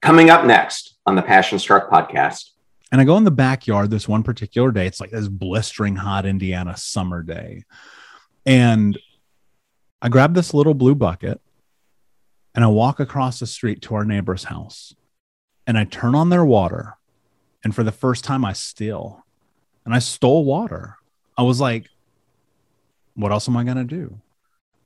Coming up next on the Passion Struck podcast. And I go in the backyard this one particular day. It's like this blistering hot Indiana summer day. And I grab this little blue bucket and I walk across the street to our neighbor's house and I turn on their water. And for the first time, I steal and I stole water. I was like, what else am I going to do?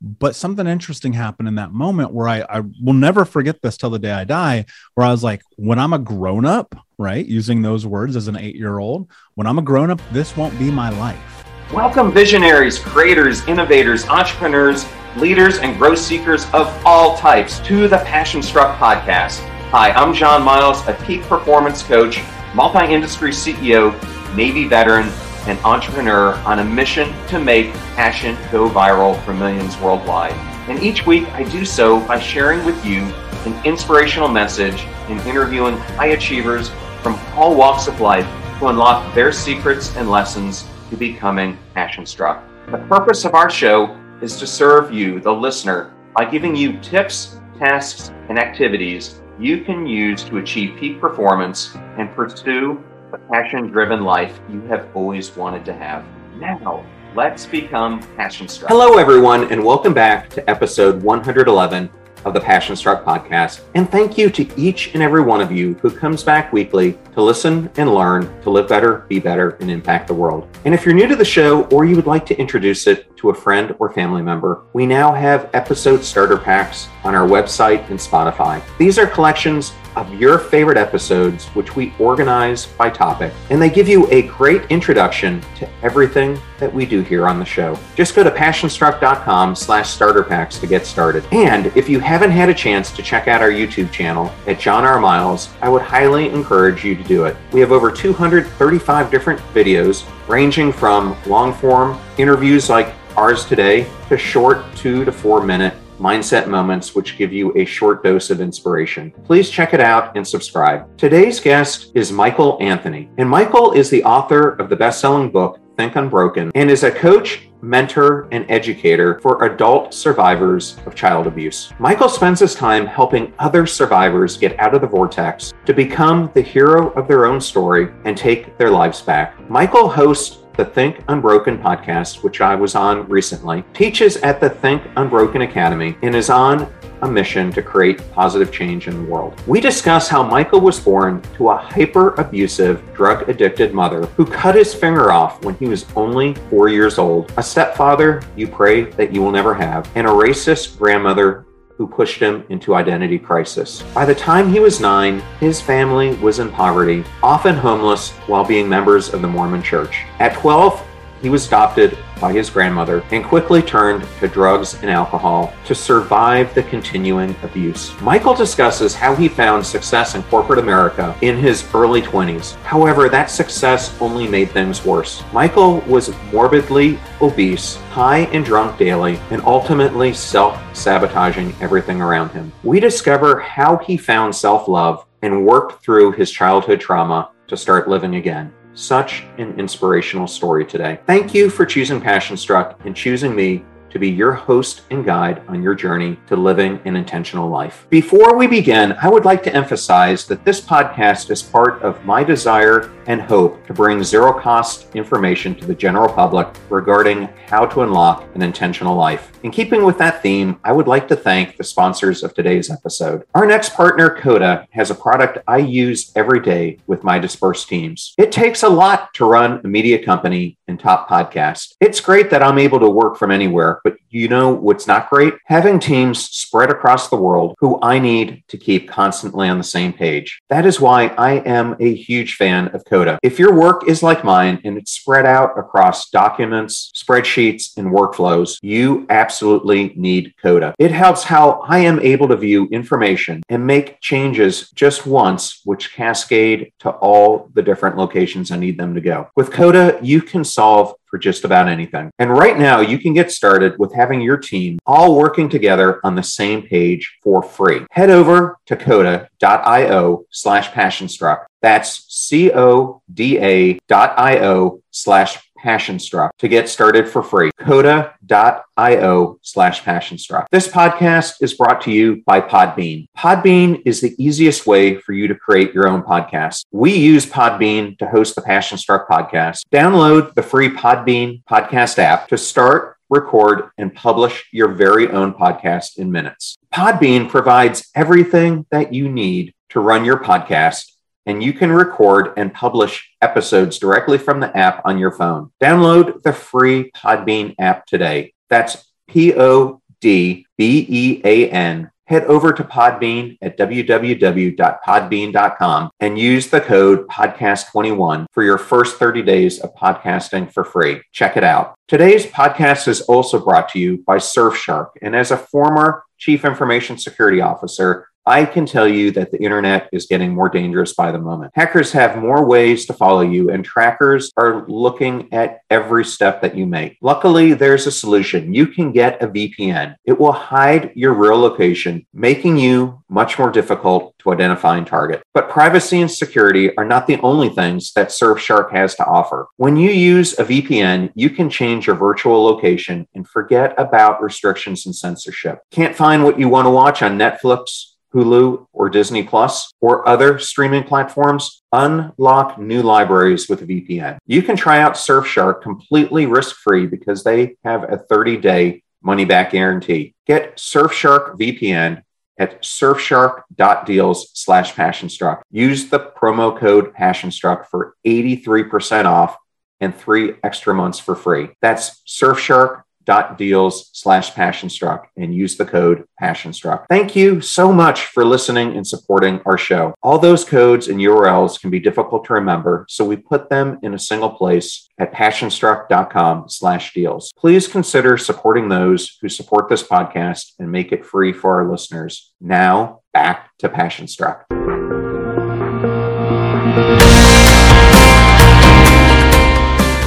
But something interesting happened in that moment where I, I will never forget this till the day I die, where I was like, when I'm a grown up, right? Using those words as an eight year old, when I'm a grown up, this won't be my life. Welcome, visionaries, creators, innovators, entrepreneurs, leaders, and growth seekers of all types to the Passion Struck podcast. Hi, I'm John Miles, a peak performance coach, multi industry CEO, Navy veteran, and entrepreneur on a mission to make passion go viral for millions worldwide. And each week I do so by sharing with you an inspirational message and interviewing high achievers from all walks of life to unlock their secrets and lessons to becoming passion struck. The purpose of our show is to serve you, the listener, by giving you tips, tasks, and activities you can use to achieve peak performance and pursue passion driven life you have always wanted to have. Now, let's become passion struck. Hello, everyone, and welcome back to episode 111 of the Passion Struck podcast. And thank you to each and every one of you who comes back weekly to listen and learn to live better, be better, and impact the world. And if you're new to the show or you would like to introduce it to a friend or family member, we now have episode starter packs on our website and Spotify. These are collections of your favorite episodes, which we organize by topic, and they give you a great introduction to everything that we do here on the show. Just go to passionstruck.com slash starter packs to get started. And if you haven't had a chance to check out our YouTube channel at John R. Miles, I would highly encourage you to do it. We have over 235 different videos ranging from long form interviews like ours today to short two to four minute mindset moments, which give you a short dose of inspiration. Please check it out and subscribe. Today's guest is Michael Anthony, and Michael is the author of the best selling book, Think Unbroken, and is a coach, mentor, and educator for adult survivors of child abuse. Michael spends his time helping other survivors get out of the vortex to become the hero of their own story and take their lives back. Michael hosts the Think Unbroken podcast, which I was on recently, teaches at the Think Unbroken Academy and is on a mission to create positive change in the world. We discuss how Michael was born to a hyper abusive, drug addicted mother who cut his finger off when he was only four years old, a stepfather you pray that you will never have, and a racist grandmother who pushed him into identity crisis. By the time he was nine, his family was in poverty, often homeless, while being members of the Mormon Church. At 12, he was adopted by his grandmother and quickly turned to drugs and alcohol to survive the continuing abuse. Michael discusses how he found success in corporate America in his early 20s. However, that success only made things worse. Michael was morbidly obese, high and drunk daily, and ultimately self sabotaging everything around him. We discover how he found self love and worked through his childhood trauma to start living again. Such an inspirational story today. Thank you for choosing Passion Struck and choosing me to be your host and guide on your journey to living an intentional life. Before we begin, I would like to emphasize that this podcast is part of my desire and hope to bring zero cost information to the general public regarding how to unlock an intentional life. In keeping with that theme, I would like to thank the sponsors of today's episode. Our next partner, Coda, has a product I use every day with my dispersed teams. It takes a lot to run a media company and top podcast. It's great that I'm able to work from anywhere, but you know what's not great? Having teams spread across the world who I need to keep constantly on the same page. That is why I am a huge fan of Coda. If your work is like mine and it's spread out across documents, spreadsheets, and workflows, you absolutely need Coda. It helps how I am able to view information and make changes just once, which cascade to all the different locations I need them to go. With Coda, you can solve for just about anything. And right now, you can get started with having your team all working together on the same page for free. Head over to coda.io slash passionstruck. That's C O D A dot I O slash PassionStruck to get started for free. Coda.io slash PassionStruck. This podcast is brought to you by Podbean. Podbean is the easiest way for you to create your own podcast. We use Podbean to host the PassionStruck podcast. Download the free Podbean podcast app to start record, and publish your very own podcast in minutes. Podbean provides everything that you need to run your podcast, and you can record and publish episodes directly from the app on your phone. Download the free Podbean app today. That's P O D B E A N head over to Podbean at www.podbean.com and use the code podcast21 for your first 30 days of podcasting for free. Check it out. Today's podcast is also brought to you by Surfshark. And as a former chief information security officer, I can tell you that the internet is getting more dangerous by the moment. Hackers have more ways to follow you, and trackers are looking at every step that you make. Luckily, there's a solution. You can get a VPN. It will hide your real location, making you much more difficult to identify and target. But privacy and security are not the only things that Surfshark has to offer. When you use a VPN, you can change your virtual location and forget about restrictions and censorship. Can't find what you want to watch on Netflix? Hulu, or Disney Plus, or other streaming platforms, unlock new libraries with VPN. You can try out Surfshark completely risk free because they have a 30 day money back guarantee. Get Surfshark VPN at surfshark.deals slash passionstruck. Use the promo code passionstruck for 83% off and three extra months for free. That's surfshark dot deals slash passionstruck and use the code passionstruck. Thank you so much for listening and supporting our show. All those codes and URLs can be difficult to remember, so we put them in a single place at passionstruck.com slash deals. Please consider supporting those who support this podcast and make it free for our listeners. Now back to Passionstruck.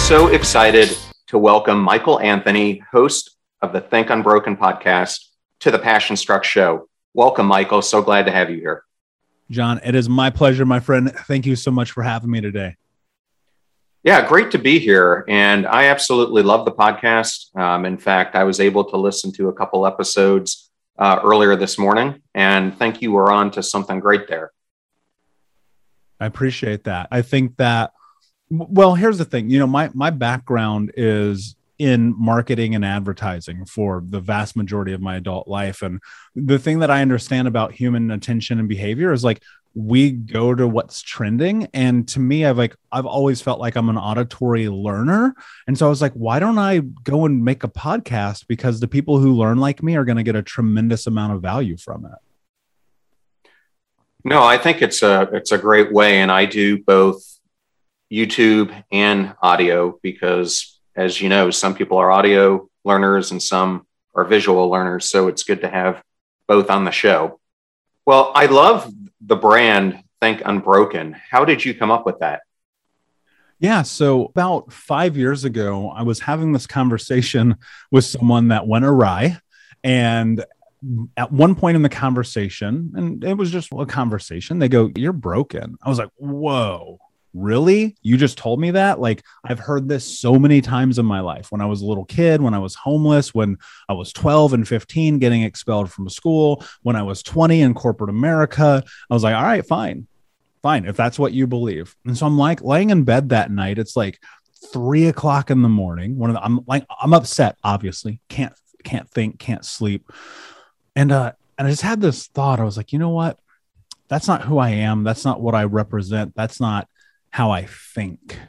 So excited to welcome Michael Anthony, host of the Think Unbroken podcast, to the Passion Struck Show. Welcome, Michael. So glad to have you here. John, it is my pleasure, my friend. Thank you so much for having me today. Yeah, great to be here. And I absolutely love the podcast. Um, in fact, I was able to listen to a couple episodes uh, earlier this morning, and think you were on to something great there. I appreciate that. I think that well here's the thing you know my my background is in marketing and advertising for the vast majority of my adult life. And the thing that i understand about human attention and behavior is like we go to what's trending. And to me i've like i've always felt like i'm an auditory learner. And so i was like why don't i go and make a podcast? Because the people who learn like me are going to get a tremendous amount of value from it. No i think it's a it's a great way. And i do both YouTube and audio because, as you know, some people are audio learners and some are visual learners. So it's good to have both on the show. Well, I love the brand Think Unbroken. How did you come up with that? Yeah. So about five years ago, I was having this conversation with someone that went awry. And at one point in the conversation, and it was just a conversation, they go, You're broken. I was like, Whoa really? You just told me that? Like i've heard this so many times in my life. When i was a little kid when i was homeless when i was 12 and 15 getting expelled from school when i was 20 in corporate america i was like all right fine. Fine if that's what you believe. And so i'm like laying in bed that night it's like three o'clock in the morning one of the, i'm like i'm upset obviously. Can't can't think can't sleep. And uh and i just had this thought. I was like you know what? That's not who i am. That's not what i represent. That's not how I think.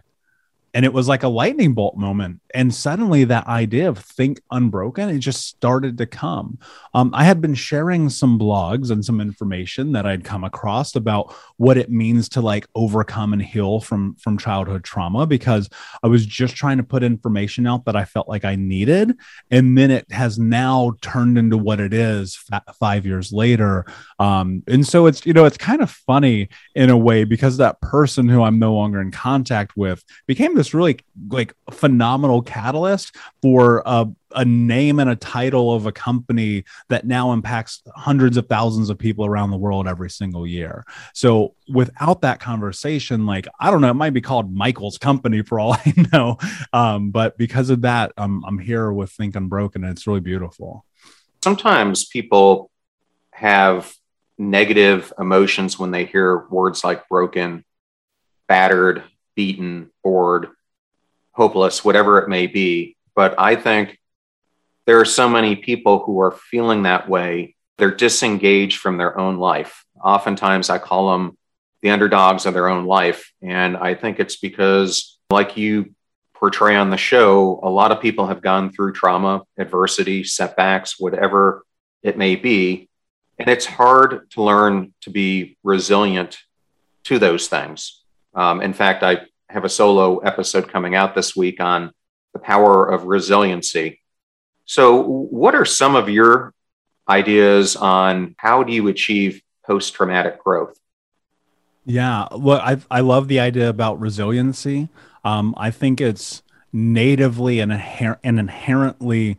And it was like a lightning bolt moment. And suddenly that idea of think unbroken, it just started to come. Um, I had been sharing some blogs and some information that I'd come across about what it means to like overcome and heal from from childhood trauma because I was just trying to put information out that I felt like I needed. And then it has now turned into what it is five years later. Um, and so it's, you know, it's kind of funny in a way because that person who I'm no longer in contact with became this this really like phenomenal catalyst for a, a name and a title of a company that now impacts hundreds of thousands of people around the world every single year. So without that conversation, like I don't know, it might be called Michael's company for all I know. Um, but because of that, I'm I'm here with Think Unbroken, and it's really beautiful. Sometimes people have negative emotions when they hear words like broken, battered, beaten, bored, hopeless, whatever it may be. But I think there are so many people who are feeling that way. They're disengaged from their own life. Oftentimes, I call them the underdogs of their own life. And I think it's because, like you portray on the show, a lot of people have gone through trauma, adversity, setbacks, whatever it may be. And it's hard to learn to be resilient to those things. Um, in fact, I have a solo episode coming out this week on the power of resiliency. So, what are some of your ideas on how do you achieve post traumatic growth? Yeah, well, I I love the idea about resiliency. Um, I think it's natively and, inher- and inherently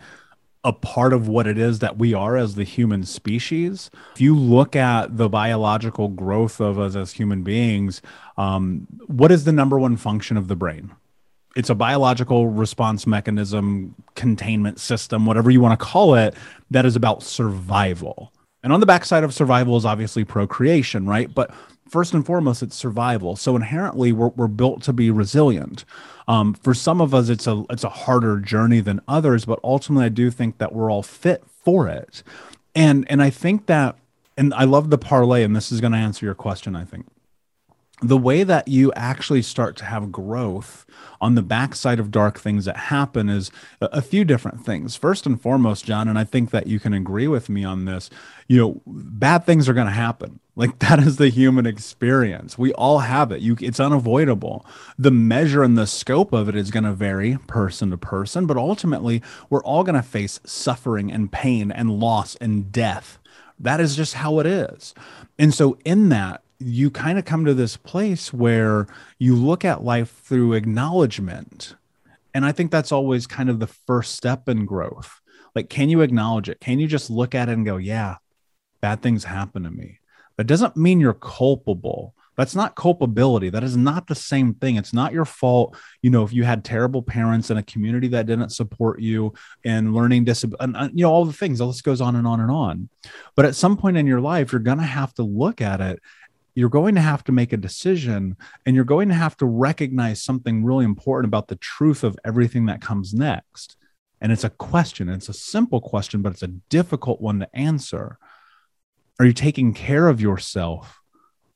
a part of what it is that we are as the human species. If you look at the biological growth of us as human beings, um, what is the number one function of the brain? It's a biological response mechanism, containment system, whatever you want to call it, that is about survival. And on the backside of survival is obviously procreation, right? But first and foremost, it's survival. So inherently, we're, we're built to be resilient. Um, for some of us, it's a it's a harder journey than others, but ultimately, I do think that we're all fit for it. And and I think that, and I love the parlay, and this is going to answer your question. I think the way that you actually start to have growth on the backside of dark things that happen is a, few different things. First and foremost, John, and I think that you can agree with me on this, you know, bad things are going to happen. Like that is the human experience. We all have it. You it's unavoidable. The measure and the scope of it is going to vary person to person, but ultimately we're all going to face suffering and pain and loss and death. That is just how it is. And so in that you kind of come to this place where you look at life through acknowledgement. And I think that's always kind of the first step in growth. Like, can you acknowledge it? Can you just look at it and go, yeah, bad things happen to me? That doesn't mean you're culpable. That's not culpability. That is not the same thing. It's not your fault. You know, if you had terrible parents and a community that didn't support you and learning disability, and, you know, all the things, all this goes on and on and on. But at some point in your life, you're going to have to look at it you're going to have to make a decision and you're going to have to recognize something really important about the truth of everything that comes next. And it's a question, it's a simple question, but it's a difficult one to answer. Are you taking care of yourself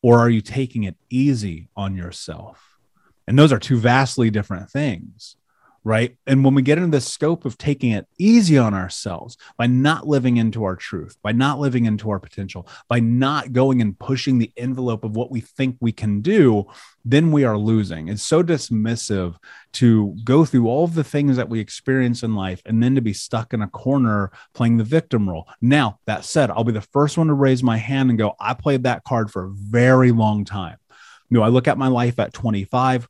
or are you taking it easy on yourself? And those are two vastly different things right? And when we get into the scope of taking it easy on ourselves by not living into our truth, by not living into our potential, by not going and pushing the envelope of what we think we can do, then we are losing. It's so dismissive to go through all of the things that we experience in life and then to be stuck in a corner playing the victim role. Now, that said, I'll be the first one to raise my hand and go, I played that card for a very long time. You know, I look at my life at 25,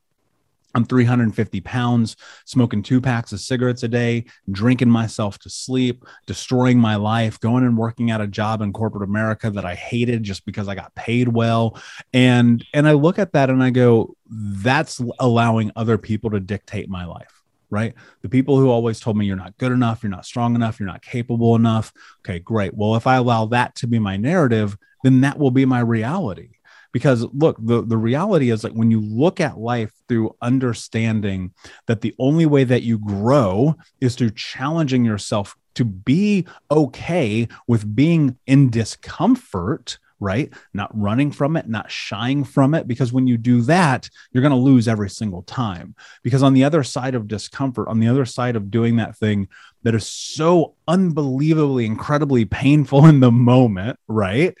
I'm 350 pounds, smoking two packs of cigarettes a day, drinking myself to sleep, destroying my life, going and working at a job in corporate America that I hated just because I got paid well. And and I look at that and I go, that's allowing other people to dictate my life, right? The people who always told me you're not good enough, you're not strong enough, you're not capable enough. Okay, great. Well, if I allow that to be my narrative, then that will be my reality because look the, the reality is like when you look at life through understanding that the only way that you grow is through challenging yourself to be okay with being in discomfort right? Not running from it, not shying from it, because when you do that, you're going to lose every single time. Because on the other side of discomfort, on the other side of doing that thing that is so unbelievably, incredibly painful in the moment, right?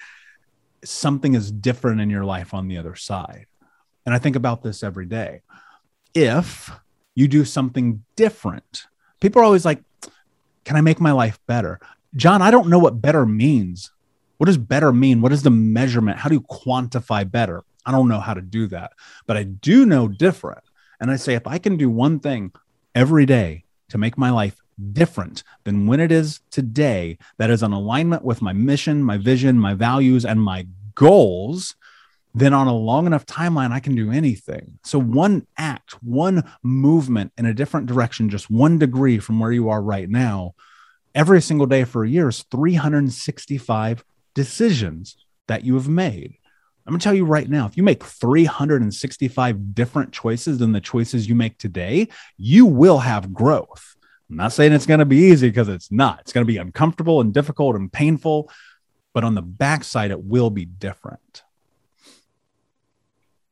Something is different in your life on the other side. And I think about this every day. If you do something different, people are always like, Can I make my life better? John, I don't know what better means. What does better mean? What is the measurement? How do you quantify better? I don't know how to do that, but I do know different. And I say, if I can do one thing every day to make my life different than when it is today, that is in alignment with my mission, my vision, my values, and my goals, then on a long enough timeline, I can do anything. So, one act, one movement in a different direction, just one degree from where you are right now, every single day for a year is 365 decisions that you have made. I'm going to tell you right now if you make 365 different choices than the choices you make today, you will have growth. I'm not saying it's going to be easy because it's not. It's going to be uncomfortable and difficult and painful, but on the backside, it will be different.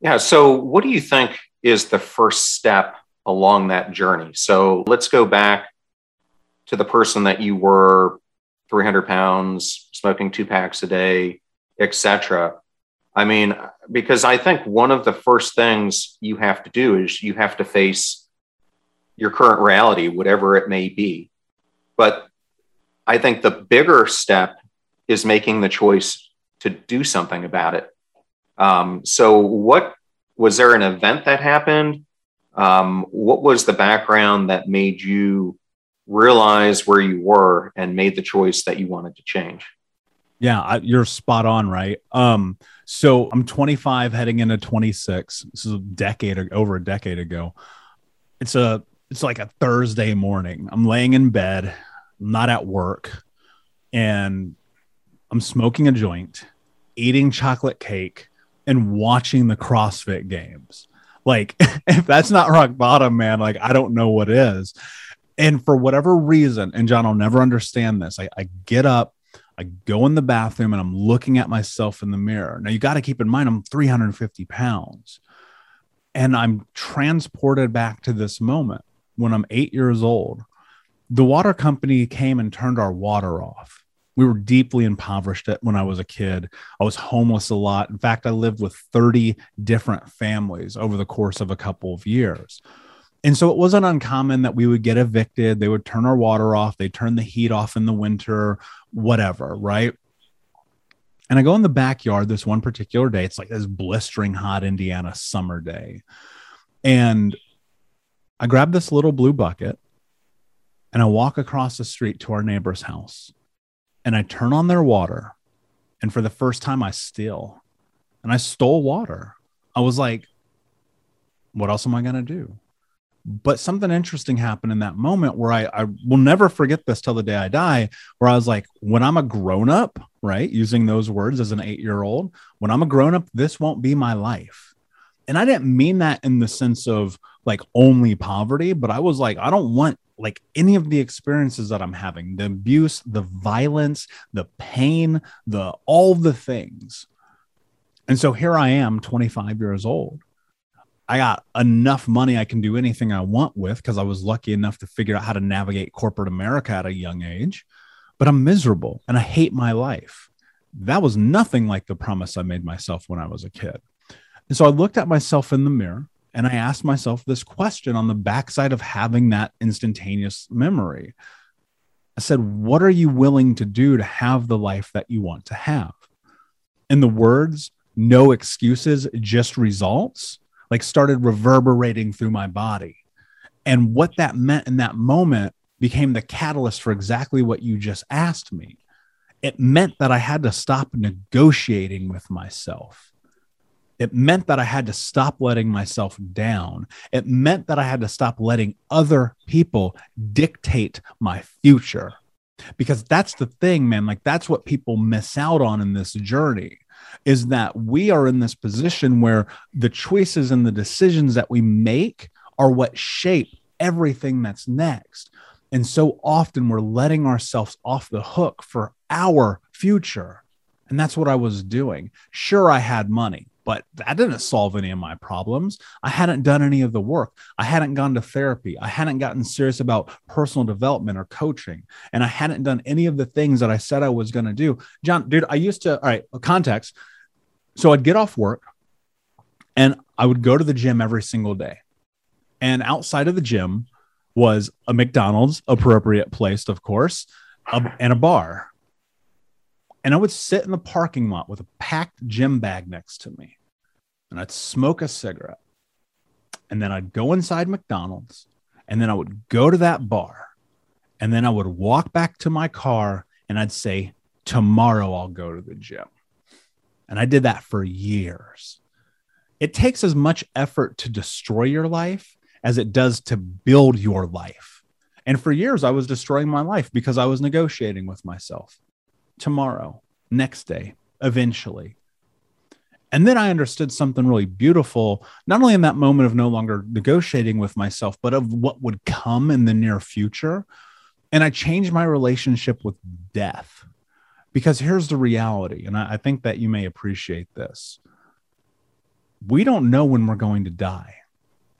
Yeah. So, what do you think is the first step along that journey? So, let's go back to the person that you were 300 pounds, smoking two packs a day, etc. I mean, because I think one of the first things you have to do is you have to face your current reality, whatever it may be. But I think the bigger step is making the choice to do something about it. Um, so, what was there an event that happened? Um, what was the background that made you realize where you were and made the choice that you wanted to change? Yeah, I, you're spot on, right? Um, so I'm 25, heading into 26. This is a decade over a decade ago. It's a it's like a Thursday morning. I'm laying in bed, not at work, and I'm smoking a joint, eating chocolate cake, and watching the CrossFit games. Like, if that's not rock bottom, man, like I don't know what is. And for whatever reason, and John, I'll never understand this. I, I get up, I go in the bathroom, and I'm looking at myself in the mirror. Now, you got to keep in mind, I'm 350 pounds. And I'm transported back to this moment when I'm eight years old. The water company came and turned our water off we were deeply impoverished when I was a kid. I was homeless a lot. In fact, I lived with 30 different families over the course of a couple of years. And so it wasn't uncommon that we would get evicted. They would turn our water off, they turn the heat off in the winter, whatever, right? And I go in the backyard this one particular day. It's like this blistering hot Indiana summer day. And I grab this little blue bucket and I walk across the street to our neighbor's house and I turn on their water. And for the first time, I steal and I stole water. I was like, what else am I going to do? But something interesting happened in that moment where I, I will never forget this till the day I die, where I was like, when I'm a grown up, right? Using those words as an eight year old, when I'm a grown up, this won't be my life. And I didn't mean that in the sense of like only poverty, but I was like, I don't want like any of the experiences that I'm having, the abuse, the violence, the pain, the all the things. And so here I am, 25 years old. I got enough money I can do anything I want with because I was lucky enough to figure out how to navigate corporate America at a young age. But I'm miserable and I hate my life. That was nothing like the promise I made myself when I was a kid. And so I looked at myself in the mirror and I asked myself this question on the backside of having that instantaneous memory. I said, What are you willing to do to have the life that you want to have? And the words, no excuses, just results, like started reverberating through my body. And what that meant in that moment became the catalyst for exactly what you just asked me. It meant that I had to stop negotiating with myself it meant that I had to stop letting myself down. It meant that I had to stop letting other people dictate my future. Because that's the thing, man. Like, that's what people miss out on in this journey is that we are in this position where the choices and the decisions that we make are what shape everything that's next. And so often we're letting ourselves off the hook for our future. And that's what I was doing. Sure, I had money but that didn't solve any of my problems. I hadn't done any of the work. I hadn't gone to therapy. I hadn't gotten serious about personal development or coaching. And I hadn't done any of the things that I said I was going to do. John, dude, I used to, all right, context. So I'd get off work and I would go to the gym every single day. And outside of the gym was a McDonald's, appropriate place, of course, and a bar. And I would sit in the parking lot with a packed gym bag next to me and I'd smoke a cigarette and then I'd go inside McDonald's and then I would go to that bar and then I would walk back to my car and I'd say, Tomorrow I'll go to the gym. And I did that for years. It takes as much effort to destroy your life as it does to build your life. And for years, I was destroying my life because I was negotiating with myself. Tomorrow, next day, eventually. And then I understood something really beautiful, not only in that moment of no longer negotiating with myself, but of what would come in the near future. And I changed my relationship with death because here's the reality. And I, I think that you may appreciate this. We don't know when we're going to die.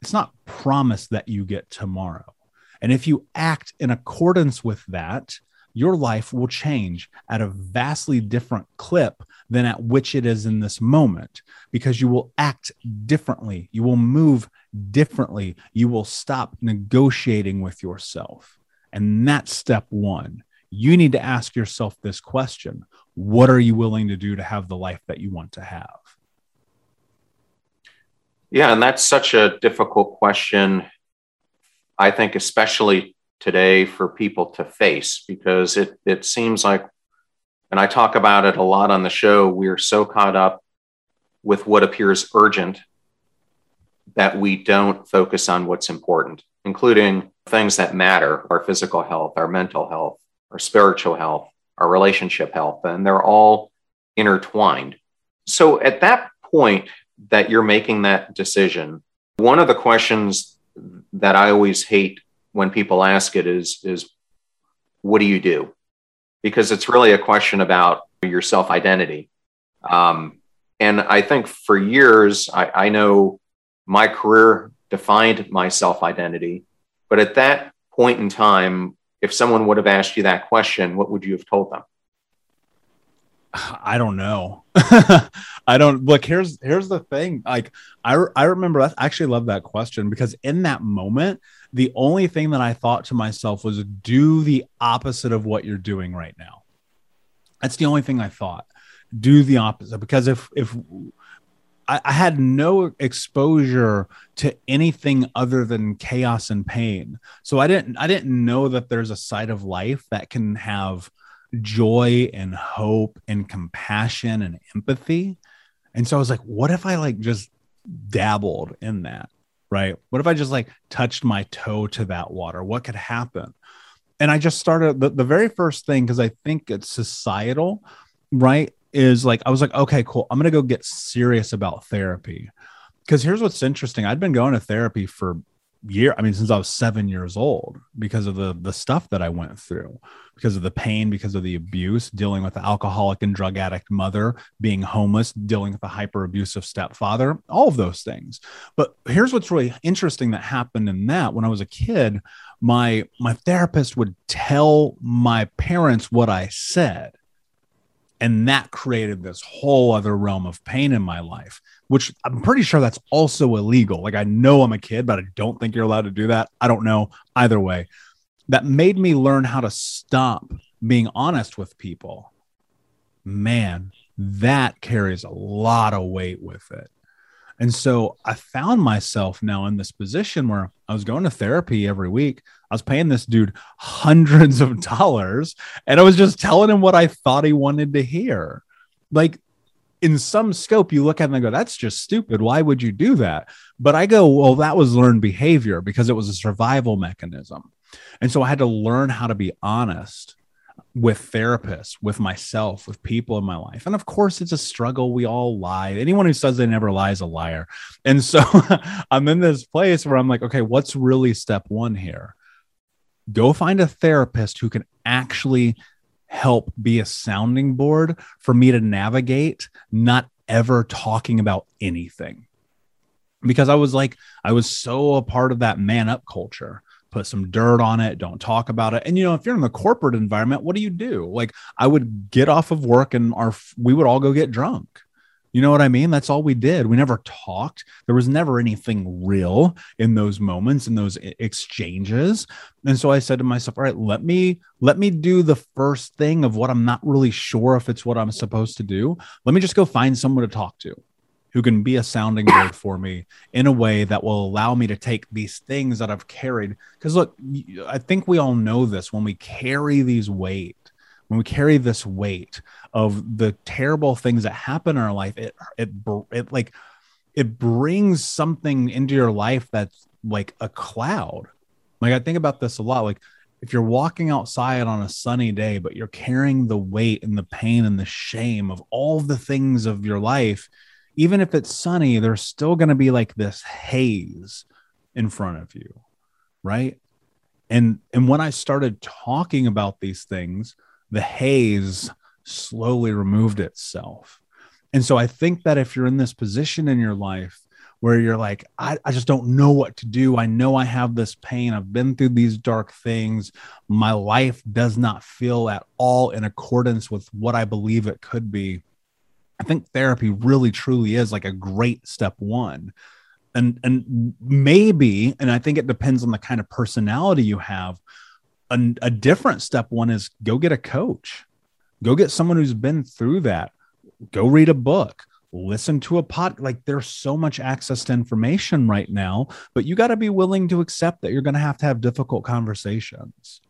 It's not promised that you get tomorrow. And if you act in accordance with that, your life will change at a vastly different clip than at which it is in this moment because you will act differently. You will move differently. You will stop negotiating with yourself. And that's step one. You need to ask yourself this question What are you willing to do to have the life that you want to have? Yeah, and that's such a difficult question. I think, especially today, for people to face because it, it seems like and I talk about it a lot on the show. We're so caught up with what appears urgent that we don't focus on what's important, including things that matter our physical health, our mental health, our spiritual health, our relationship health, and they're all intertwined. So at that point that you're making that decision, one of the questions that I always hate when people ask it is, is what do you do? because it's really a question about your self identity. Um, and I think for years, I, I know my career defined my self identity. But at that point in time, if someone would have asked you that question, what would you have told them? I don't know. I don't look. Here's here's the thing. Like I I remember. I actually love that question because in that moment, the only thing that I thought to myself was do the opposite of what you're doing right now. That's the only thing I thought. Do the opposite because if if I, I had no exposure to anything other than chaos and pain, so I didn't I didn't know that there's a side of life that can have joy and hope and compassion and empathy. And so I was like, what if I like just dabbled in that? Right. What if I just like touched my toe to that water? What could happen? And I just started the, the very first thing, because I think it's societal, right? Is like, I was like, okay, cool. I'm going to go get serious about therapy. Because here's what's interesting I'd been going to therapy for year i mean since i was seven years old because of the the stuff that i went through because of the pain because of the abuse dealing with the alcoholic and drug addict mother being homeless dealing with a hyper abusive stepfather all of those things. But here's what's really interesting that happened in that. When i was a kid my my therapist would tell my parents what i said and that created this whole other realm of pain in my life which i'm pretty sure that's also illegal. Like i know i'm a kid but i don't think you're allowed to do that. I don't know either way. That made me learn how to stop being honest with people. Man that carries a lot of weight with it. And so I found myself now in this position where I was going to therapy every week. I was paying this dude hundreds of dollars and I was just telling him what I thought he wanted to hear. Like in some scope, you look at them and go, that's just stupid. Why would you do that? But I go, well, that was learned behavior because it was a survival mechanism. And so I had to learn how to be honest with therapists, with myself, with people in my life. And of course, it's a struggle. We all lie. Anyone who says they never lie is a liar. And so I'm in this place where I'm like, okay, what's really step one here? Go find a therapist who can actually help be a sounding board for me to navigate, not ever talking about anything. Because I was like, I was so a part of that man up culture put some dirt on it, don't talk about it. And you know, if you're in the corporate environment, what do you do? Like I would get off of work and our we would all go get drunk. You know what I mean? That's all we did. We never talked. There was never anything real in those moments in those exchanges. And so I said to myself, all right, let me let me do the first thing of what I'm not really sure if it's what I'm supposed to do. Let me just go find someone to talk to. who can be a sounding board for me in a way that will allow me to take these things that I've carried. Because look, I think we all know this when we carry these weight, when we carry this weight of the terrible things that happen in our life, it it it like it brings something into your life that's like a cloud. Like I think about this a lot. Like if you're walking outside on a sunny day, but you're carrying the weight and the pain and the shame of all the things of your life, even if it's sunny, there's still going to be like this haze in front of you. Right. And, and when I started talking about these things, the haze slowly removed itself. And so I think that if you're in this position in your life where you're like, I, I just don't know what to do. I know I have this pain. I've been through these dark things. My life does not feel at all in accordance with what I believe it could be. I think therapy really truly is like a great step one. And and maybe, and I think it depends on the kind of personality you have. A, a different step one is go get a coach. Go get someone who's been through that. Go read a book listen to a pod like there's so much access to information right now but you got to be willing to accept that you're going to have to have difficult conversations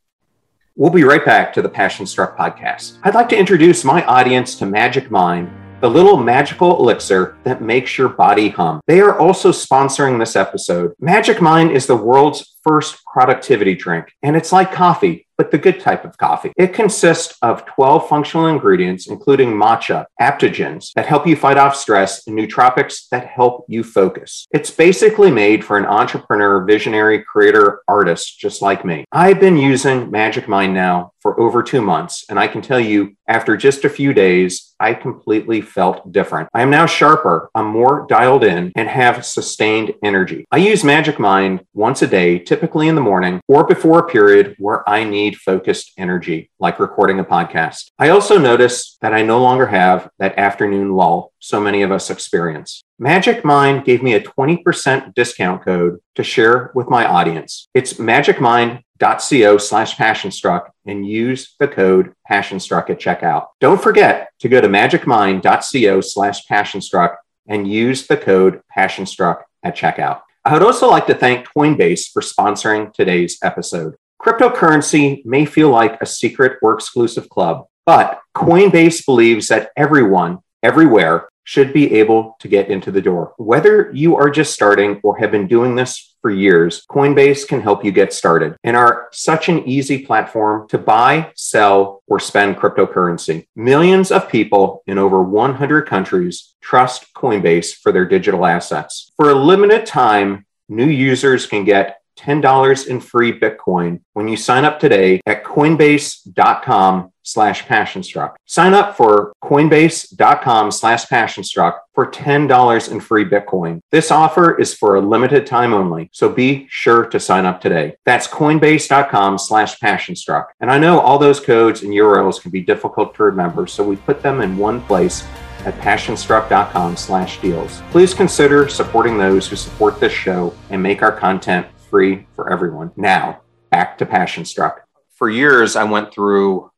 we'll be right back to the passion struck podcast i'd like to introduce my audience to magic mind the little magical elixir that makes your body hum. They are also sponsoring this episode. Magic Mind is the world's first productivity drink, and it's like coffee but the good type of coffee. It consists of 12 functional ingredients, including matcha, adaptogens that help you fight off stress, and nootropics that help you focus. It's basically made for an entrepreneur, visionary, creator, artist just like me. I've been using Magic Mind now for over two months, and I can tell you, after just a few days, I completely felt different. I am now sharper, I'm more dialed in, and have sustained energy. I use Magic Mind once a day, typically in the morning or before a period where I need focused energy, like recording a podcast. I also notice that I no longer have that afternoon lull so many of us experience. Magic Mind gave me a 20% discount code to share with my audience. It's magicmind.co slash passionstruck and use the code passionstruck at checkout. Don't forget to go to magicmind.co slash passionstruck and use the code passionstruck at checkout. I would also like to thank Coinbase for sponsoring today's episode. Cryptocurrency may feel like a secret or exclusive club, but Coinbase believes that everyone, everywhere, should be able to get into the door. Whether you are just starting or have been doing this for years, Coinbase can help you get started and are such an easy platform to buy, sell, or spend cryptocurrency. Millions of people in over 100 countries trust Coinbase for their digital assets. For a limited time, new users can get $10 in free Bitcoin when you sign up today at coinbase.com slash passionstruck. Sign up for coinbase.com slash passionstruck for $10 in free Bitcoin. This offer is for a limited time only, so be sure to sign up today. That's coinbase.com slash passionstruck. And I know all those codes and URLs can be difficult to remember, so we put them in one place at passionstruck.com slash deals. Please consider supporting those who support this show and make our content free for everyone. Now, back to Passion Struck. For years, I went through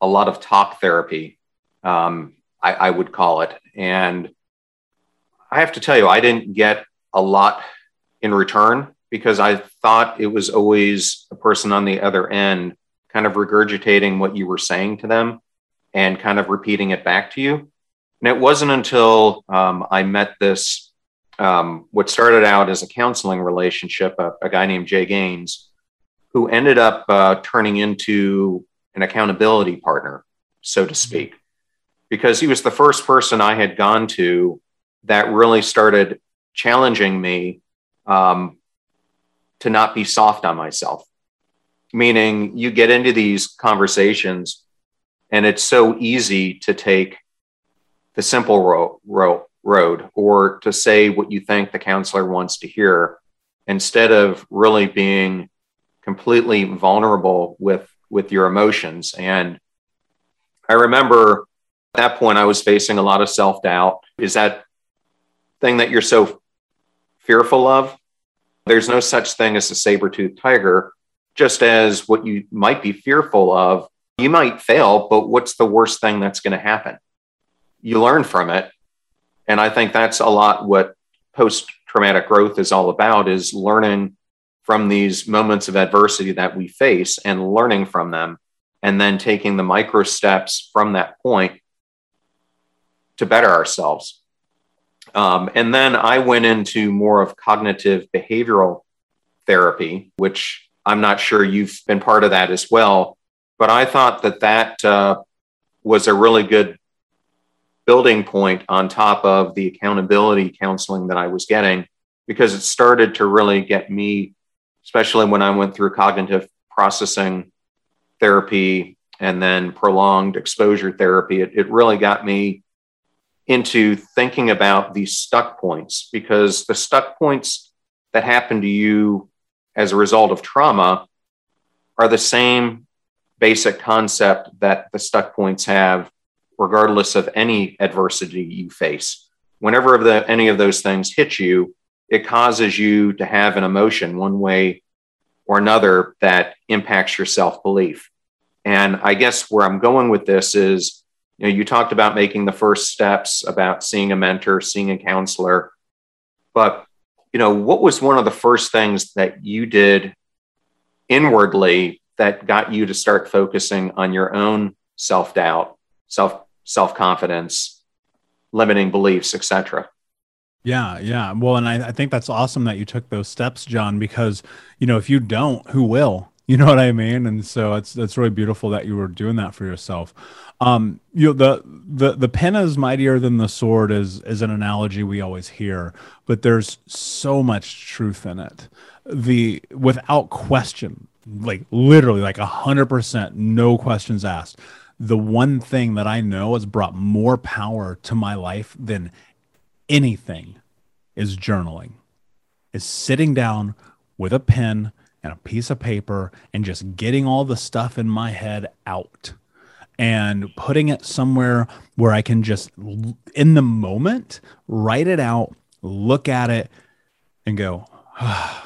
a lot of talk therapy, um, I, I would call it. And I have to tell you, I didn't get a lot in return because I thought it was always a person on the other end kind of regurgitating what you were saying to them and kind of repeating it back to you. And it wasn't until um, I met this um, what started out as a counseling relationship, a, a guy named Jay Gaines, who ended up uh, turning into an accountability partner, so to speak, because he was the first person I had gone to that really started challenging me um, to not be soft on myself. Meaning, you get into these conversations, and it's so easy to take the simple road road or to say what you think the counselor wants to hear instead of really being completely vulnerable with with your emotions. And i remember at that point i was facing a lot of self-doubt. Is that thing that you're so fearful of? There's no such thing as a saber-toothed tiger. Just as what you might be fearful of you might fail but what's the worst thing that's going to happen? You learn from it and I think that's a lot what post traumatic growth is all about is learning from these moments of adversity that we face and learning from them and then taking the micro steps from that point to better ourselves. Um, and then I went into more of cognitive behavioral therapy, which I'm not sure you've been part of that as well. But I thought that that uh, was a really good building point on top of the accountability counseling that I was getting because it started to really get me, especially when I went through cognitive processing therapy and then prolonged exposure therapy, it, it really got me into thinking about these stuck points because the stuck points that happen to you as a result of trauma are the same basic concept that the stuck points have regardless of any adversity you face. Whenever the, any of those things hit you it causes you to have an emotion one way or another that impacts your self-belief. And I guess where I'm going with this is, you know, you talked about making the first steps about seeing a mentor, seeing a counselor, but you know, what was one of the first things that you did inwardly that got you to start focusing on your own self-doubt, self self-confidence, limiting beliefs, etc.? Yeah, yeah. Well, and I, I think that's awesome that you took those steps, John, because you know, if you don't, who will? You know what I mean? And so it's that's really beautiful that you were doing that for yourself. Um, you know, the the the pen is mightier than the sword is is an analogy we always hear, but there's so much truth in it. The without question, like literally like a hundred percent, no questions asked. The one thing that I know has brought more power to my life than anything is journaling. Is sitting down with a pen and a piece of paper and just getting all the stuff in my head out and putting it somewhere where I can just, in the moment, write it out, look at it, and go, ah,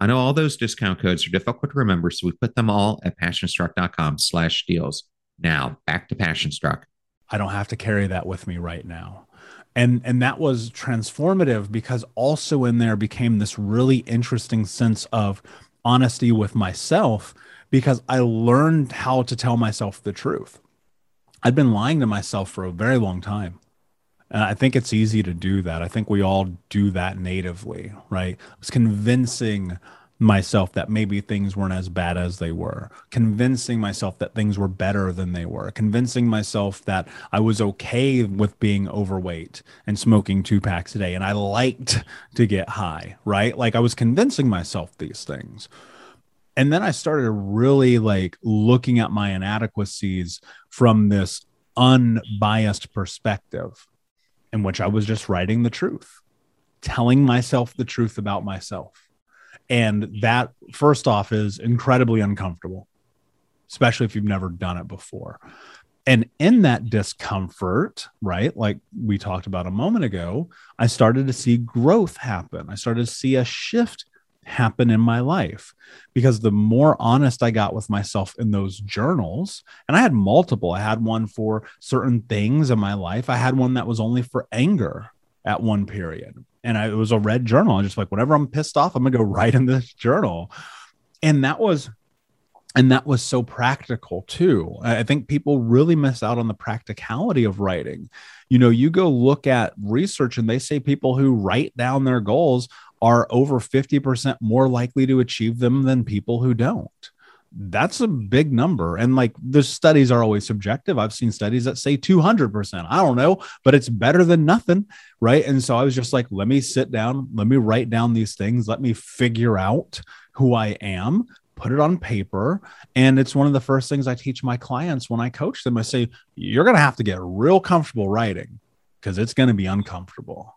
I know all those discount codes are difficult to remember, so we put them all at passionstruck.com slash deals. Now, back to Passionstruck. I don't have to carry that with me right now. And and that was transformative because also in there became this really interesting sense of honesty with myself because I learned how to tell myself the truth. I'd been lying to myself for a very long time. And I think it's easy to do that. I think we all do that natively, right? It's convincing myself that maybe things weren't as bad as they were, convincing myself that things were better than they were, convincing myself that I was okay with being overweight and smoking two packs a day and I liked to get high, right? Like I was convincing myself these things. And then I started really like looking at my inadequacies from this unbiased perspective in which I was just writing the truth, telling myself the truth about myself and that, first off, is incredibly uncomfortable, especially if you've never done it before. And in that discomfort, right, like we talked about a moment ago, I started to see growth happen. I started to see a shift happen in my life because the more honest I got with myself in those journals, and I had multiple, I had one for certain things in my life, I had one that was only for anger at one period. And I, it was a red journal. I'm just like, whenever I'm pissed off, I'm gonna go write in this journal. And that was and that was so practical too i think people really miss out on the practicality of writing you know you go look at research and they say people who write down their goals are over 50% more likely to achieve them than people who don't that's a big number and like the studies are always subjective i've seen studies that say 200% i don't know but it's better than nothing right and so i was just like let me sit down let me write down these things let me figure out who i am put it on paper. And it's one of the first things I teach my clients when I coach them. I say, you're going to have to get real comfortable writing because it's going to be uncomfortable.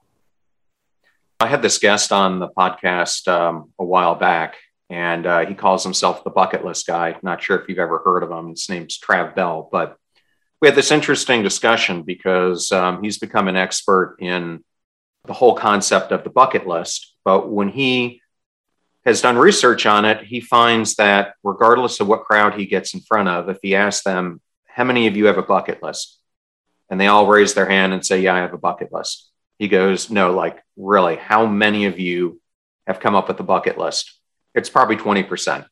I had this guest on the podcast um, a while back, and uh, he calls himself the bucket list guy. Not sure if you've ever heard of him. His name's Trav Bell, but we had this interesting discussion because um, he's become an expert in the whole concept of the bucket list. But when he has done research on it, he finds that regardless of what crowd he gets in front of, if he asks them, How many of you have a bucket list? And they all raise their hand and say, Yeah, I have a bucket list. He goes, No, like, really, how many of you have come up with a bucket list? It's probably 20%.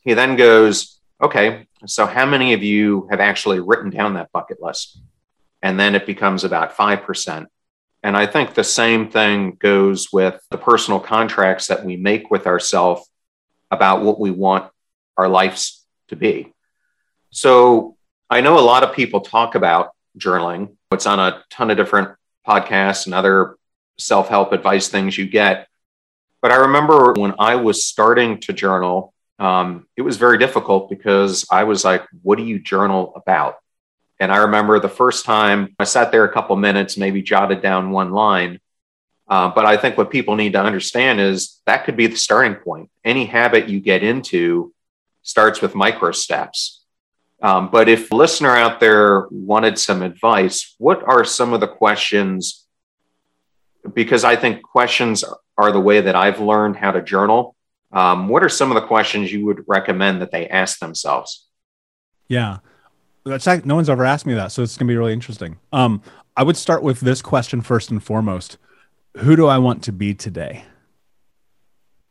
He then goes, Okay, so how many of you have actually written down that bucket list? And then it becomes about 5%. And I think the same thing goes with the personal contracts that we make with ourselves about what we want our lives to be. So I know a lot of people talk about journaling. It's on a ton of different podcasts and other self help advice things you get. But I remember when I was starting to journal, um, it was very difficult because I was like, what do you journal about? And I remember the first time I sat there a couple minutes, maybe jotted down one line. Uh, but I think what people need to understand is that could be the starting point. Any habit you get into starts with micro steps. Um, but if a listener out there wanted some advice, what are some of the questions? Because I think questions are the way that I've learned how to journal. Um, what are some of the questions you would recommend that they ask themselves? Yeah. That's like, no one's ever asked me that, so it's gonna be really interesting. Um, I would start with this question first and foremost: Who do I want to be today?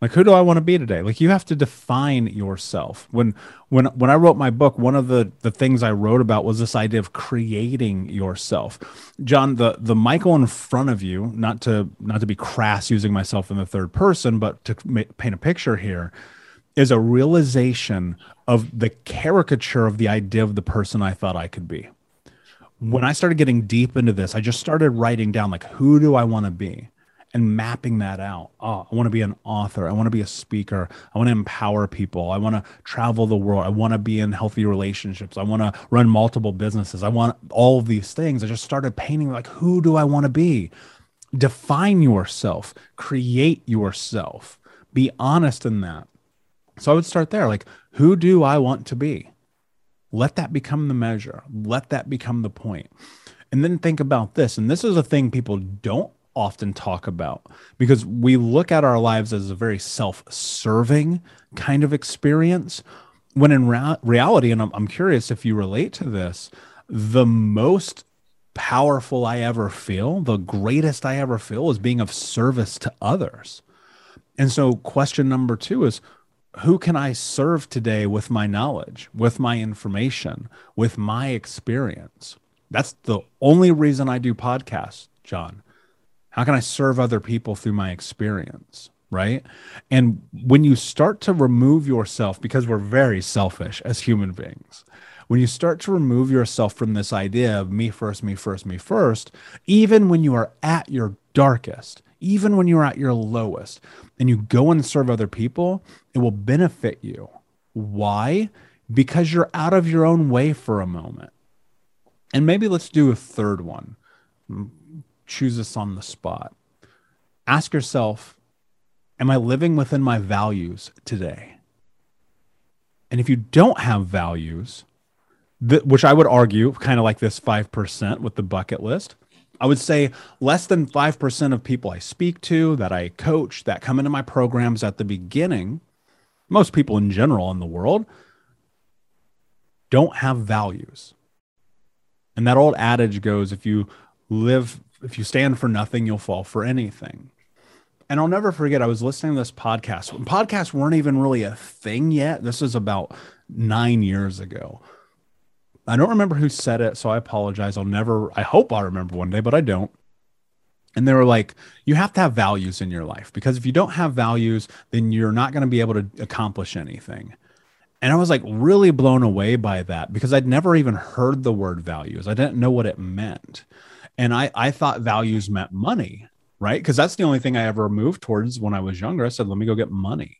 Like, who do I want to be today? Like, you have to define yourself. When when when I wrote my book, one of the the things I wrote about was this idea of creating yourself. John, the the Michael in front of you, not to not to be crass using myself in the third person, but to ma- paint a picture here is a realization of the caricature of the idea of the person I thought I could be. When I started getting deep into this, I just started writing down like who do I want to be and mapping that out. Oh, I want to be an author. I want to be a speaker. I want to empower people. I want to travel the world. I want to be in healthy relationships. I want to run multiple businesses. I want all of these things. I just started painting like who do I want to be? Define yourself, create yourself. Be honest in that so I would start there like, who do I want to be? Let that become the measure, let that become the point. And then think about this. And this is a thing people don't often talk about because we look at our lives as a very self serving kind of experience. When in ra- reality, and I'm, I'm curious if you relate to this, the most powerful I ever feel, the greatest I ever feel is being of service to others. And so, question number two is who can I serve today with my knowledge, with my information, with my experience? That's the only reason I do podcasts, John. How can I serve other people through my experience? Right. And when you start to remove yourself, because we're very selfish as human beings, when you start to remove yourself from this idea of me first, me first, me first, even when you are at your darkest, even when you're at your lowest and you go and serve other people, it will benefit you. Why? Because you're out of your own way for a moment. And maybe let's do a third one. Choose this on the spot. Ask yourself Am I living within my values today? And if you don't have values, th- which I would argue kind of like this 5% with the bucket list. I would say less than 5% of people I speak to, that I coach, that come into my programs at the beginning, most people in general in the world, don't have values. And that old adage goes if you live, if you stand for nothing, you'll fall for anything. And I'll never forget, I was listening to this podcast. Podcasts weren't even really a thing yet. This is about nine years ago. I don't remember who said it, so I apologize. I'll never, I hope I remember one day, but I don't. And they were like, you have to have values in your life because if you don't have values, then you're not going to be able to accomplish anything. And I was like really blown away by that because I'd never even heard the word values. I didn't know what it meant. And I, I thought values meant money, right? Because that's the only thing I ever moved towards when I was younger. I said, let me go get money.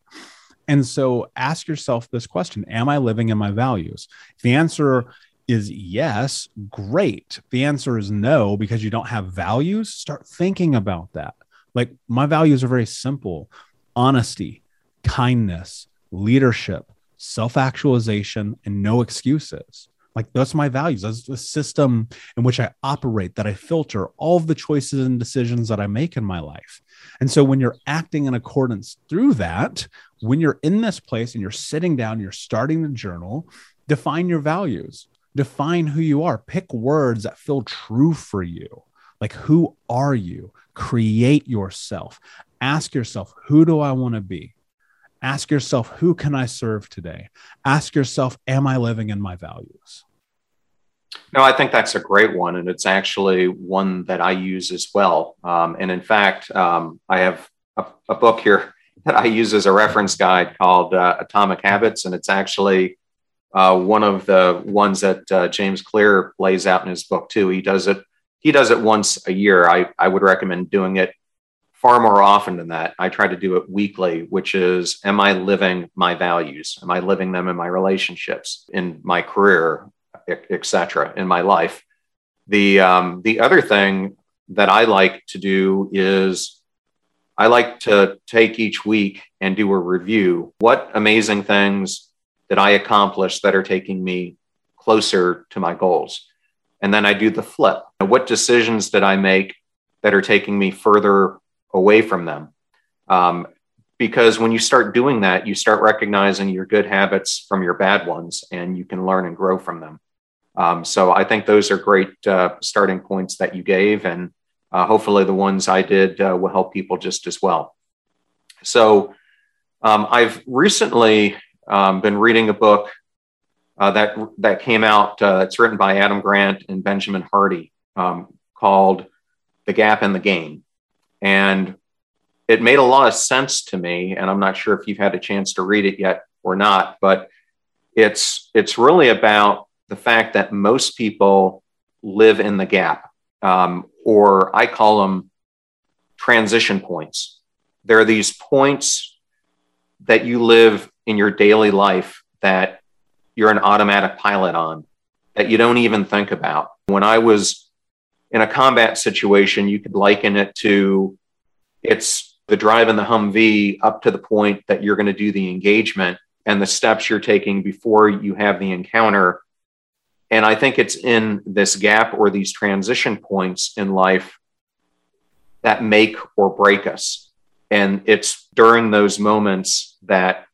And so ask yourself this question Am I living in my values? If the answer is yes, great. If the answer is no because you don't have values, start thinking about that. Like my values are very simple honesty, kindness, leadership, self actualization, and no excuses. Like that's my values. That's the system in which I operate, that I filter all of the choices and decisions that I make in my life. And so when you're acting in accordance through that, when you're in this place and you're sitting down, you're starting the journal, define your values, define who you are, pick words that feel true for you. Like, who are you? Create yourself. Ask yourself, who do I want to be? Ask yourself, who can I serve today? Ask yourself, am I living in my values? No, I think that's a great one. And it's actually one that I use as well. Um, and in fact, um, I have a, a, book here that I use as a reference guide called uh, Atomic Habits. And it's actually uh, one of the ones that uh, James Clear lays out in his book, too. He does it. He does it once a year. I, I would recommend doing it far more often than that. I try to do it weekly, which is Am I living my values? Am I living them in my relationships, in my career, etc., in my life? The, um, the other thing that I like to do is I like to take each week and do a review. What amazing things did I accomplish that are taking me closer to my goals? And then I do the flip. What decisions did I make that are taking me further away from them. Um, because when you start doing that, you start recognizing your good habits from your bad ones and you can learn and grow from them. Um, so I think those are great uh, starting points that you gave. And uh, hopefully the ones I did uh, will help people just as well. So um, I've recently um, been reading a book uh, that, that came out. Uh, it's written by Adam Grant and Benjamin Hardy um, called The Gap and the Gain. And it made a lot of sense to me. And I'm not sure if you've had a chance to read it yet or not, but it's it's really about the fact that most people live in the gap, um, or I call them transition points. There are these points that you live in your daily life that you're an automatic pilot on that you don't even think about. When I was in a combat situation, you could liken it to it's the drive in the Humvee up to the point that you're going to do the engagement and the steps you're taking before you have the encounter. And I think it's in this gap or these transition points in life that make or break us. And it's during those moments that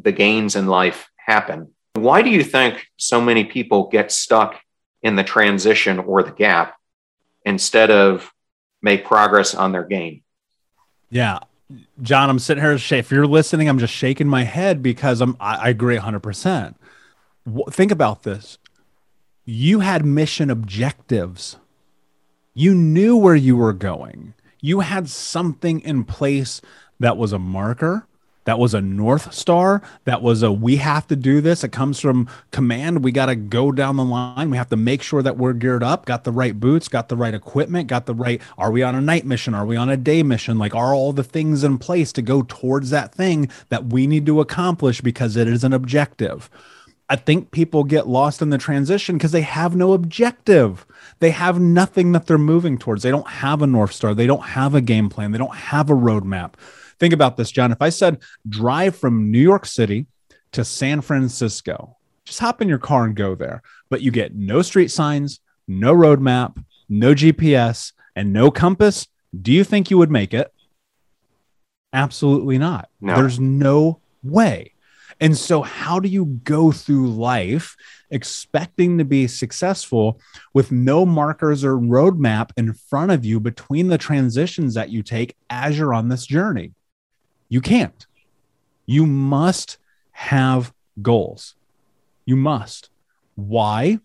the gains in life happen. Why do you think so many people get stuck in the transition or the gap instead of make progress on their game. Yeah. John, I'm sitting here. If you're listening, I'm just shaking my head because I'm, I, I agree 100%. Think about this. You had mission objectives. You knew where you were going. You had something in place that was a marker that was a North Star. That was a we have to do this. It comes from command. We got to go down the line. We have to make sure that we're geared up, got the right boots, got the right equipment, got the right. Are we on a night mission? Are we on a day mission? Like, are all the things in place to go towards that thing that we need to accomplish because it is an objective? I think people get lost in the transition because they have no objective. They have nothing that they're moving towards. They don't have a North Star. They don't have a game plan. They don't have a roadmap. Think about this, John. If I said drive from New York City to San Francisco, just hop in your car and go there. But you get no street signs, no roadmap, no GPS, and no compass. Do you think you would make it? Absolutely not. No. There's no way. And so, how do you go through life expecting to be successful with no markers or roadmap in front of you between the transitions that you take as you're on this journey? You can't. You must have goals. You must. Why?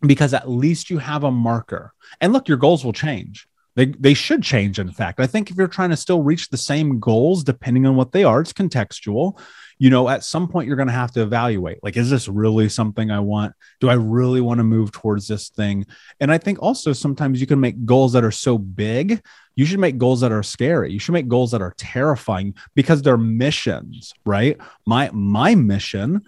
Because at least you have a marker. And look, your goals will change. They, they should change, in fact. I think if you're trying to still reach the same goals, depending on what they are, it's contextual you know, at some point you're going to have to evaluate like, is this really something I want? Do I really want to move towards this thing? And I think also sometimes you can make goals that are so big. You should make goals that are scary. You should make goals that are terrifying because they're missions, right? My my mission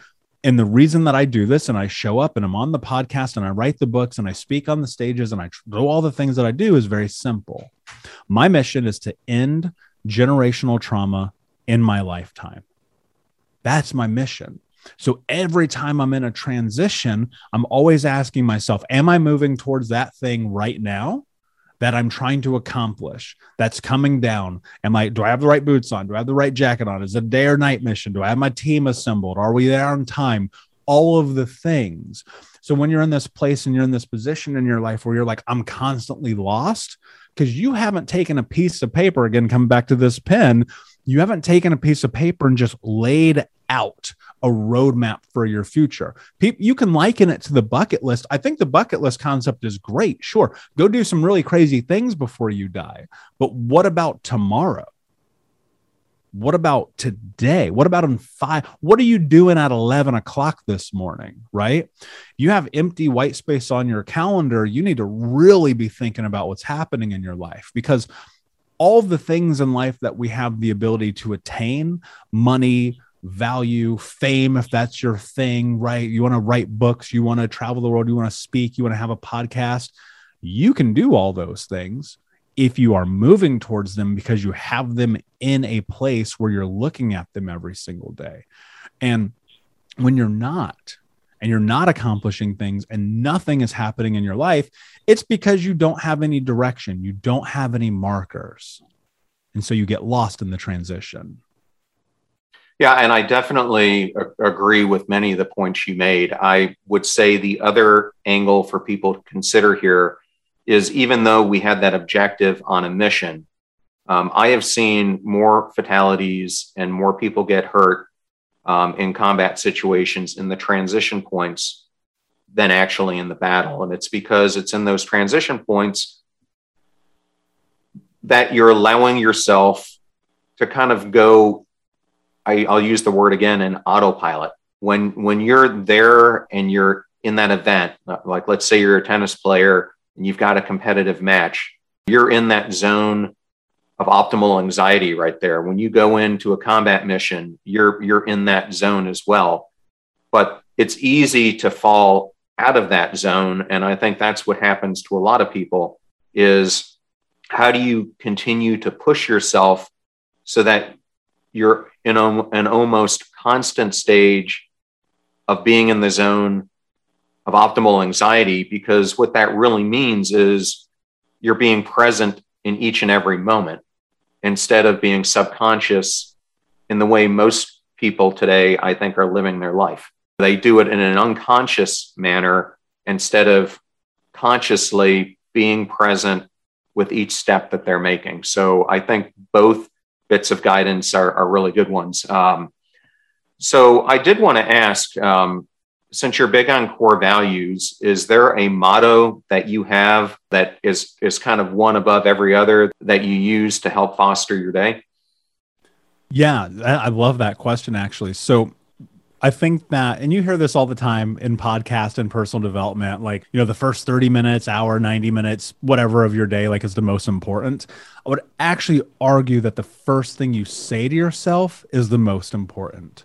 and the reason that I do this and I show up and I'm on the podcast and I write the books and I speak on the stages and I do all the things that I do is very simple. My mission is to end generational trauma in my lifetime. That's my mission. So every time I'm in a transition, I'm always asking myself, am I moving towards that thing right now? that I'm trying to accomplish that's coming down? Am I do I have the right boots on? Do I have the right jacket on? Is it a day or night mission? Do I have my team assembled? Are we there on time? All of the things. So when you're in this place and you're in this position in your life where you're like, I'm constantly lost because you haven't taken a piece of paper again, come back to this pen you haven't taken a piece of paper and just laid out a roadmap for your future. You can liken it to the bucket list. I think the bucket list concept is great. Sure, go do some really crazy things before you die. But what about tomorrow? What about today? What about in five? What are you doing at 11 o'clock this morning? Right? You have empty white space on your calendar. You need to really be thinking about what's happening in your life because all the things in life that we have the ability to attain money, value, fame, if that's your thing, right? You want to write books, you want to travel the world, you want to speak, you want to have a podcast. You can do all those things if you are moving towards them because you have them in a place where you're looking at them every single day. And when you're not, and you're not accomplishing things and nothing is happening in your life, it's because you don't have any direction, you don't have any markers. And so you get lost in the transition. Yeah, and I definitely agree with many of the points you made. I would say the other angle for people to consider here is even though we had that objective on a mission, um, I have seen more fatalities and more people get hurt um, in combat situations in the transition points than actually in the battle. And it's because it's in those transition points that you're allowing yourself to kind of go, I, I'll use the word again, in autopilot. When when you're there and you're in that event, like let's say you're a tennis player and you've got a competitive match, you're in that zone of optimal anxiety right there. When you go into a combat mission, you're you're in that zone as well. But it's easy to fall out of that zone and I think that's what happens to a lot of people is how do you continue to push yourself so that you're in a, an almost constant stage of being in the zone of optimal anxiety because what that really means is you're being present in each and every moment instead of being subconscious in the way most people today, I think, are living their life. They do it in an unconscious manner instead of consciously being present with each step that they're making. So I think both bits of guidance are, are really good ones. Um, so I did want to ask um, since you're big on core values, is there a motto that you have that is is kind of one above every other that you use to help foster your day? Yeah, I love that question actually. So I think that, and you hear this all the time in podcast and personal development, like, you know, the first 30 minutes, hour, 90 minutes, whatever of your day, like is the most important. I would actually argue that the first thing you say to yourself is the most important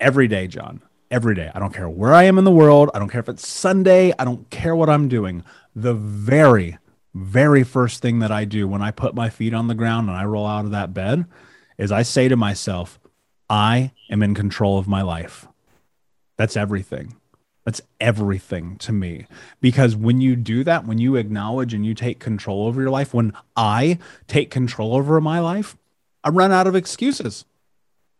every day, John every day. I don't care where I am in the world. I don't care if it's Sunday. I don't care what I'm doing. The very, very first thing that I do when I put my feet on the ground and I roll out of that bed is I say to myself, I am in control of my life. That's everything. That's everything to me. Because when you do that, when you acknowledge and you take control over your life, when I take control over my life, I run out of excuses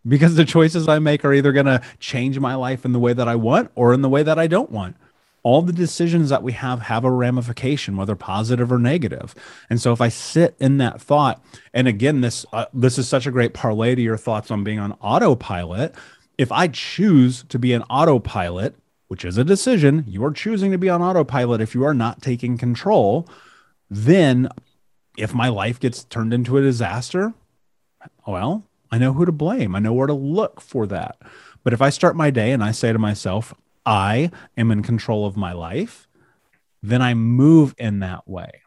because the choices I make are either going to change my life in the way that I want or in the way that I don't want. All the decisions that we have have a ramification, whether positive or negative. And so, if I sit in that thought, and again, this uh, this is such a great parlay to your thoughts on being on autopilot. If I choose to be an autopilot, which is a decision, you are choosing to be on autopilot if you are not taking control, then if my life gets turned into a disaster, well, I know who to blame. I know where to look for that. But if I start my day and I say to myself, I am in control of my life, then I move in that way.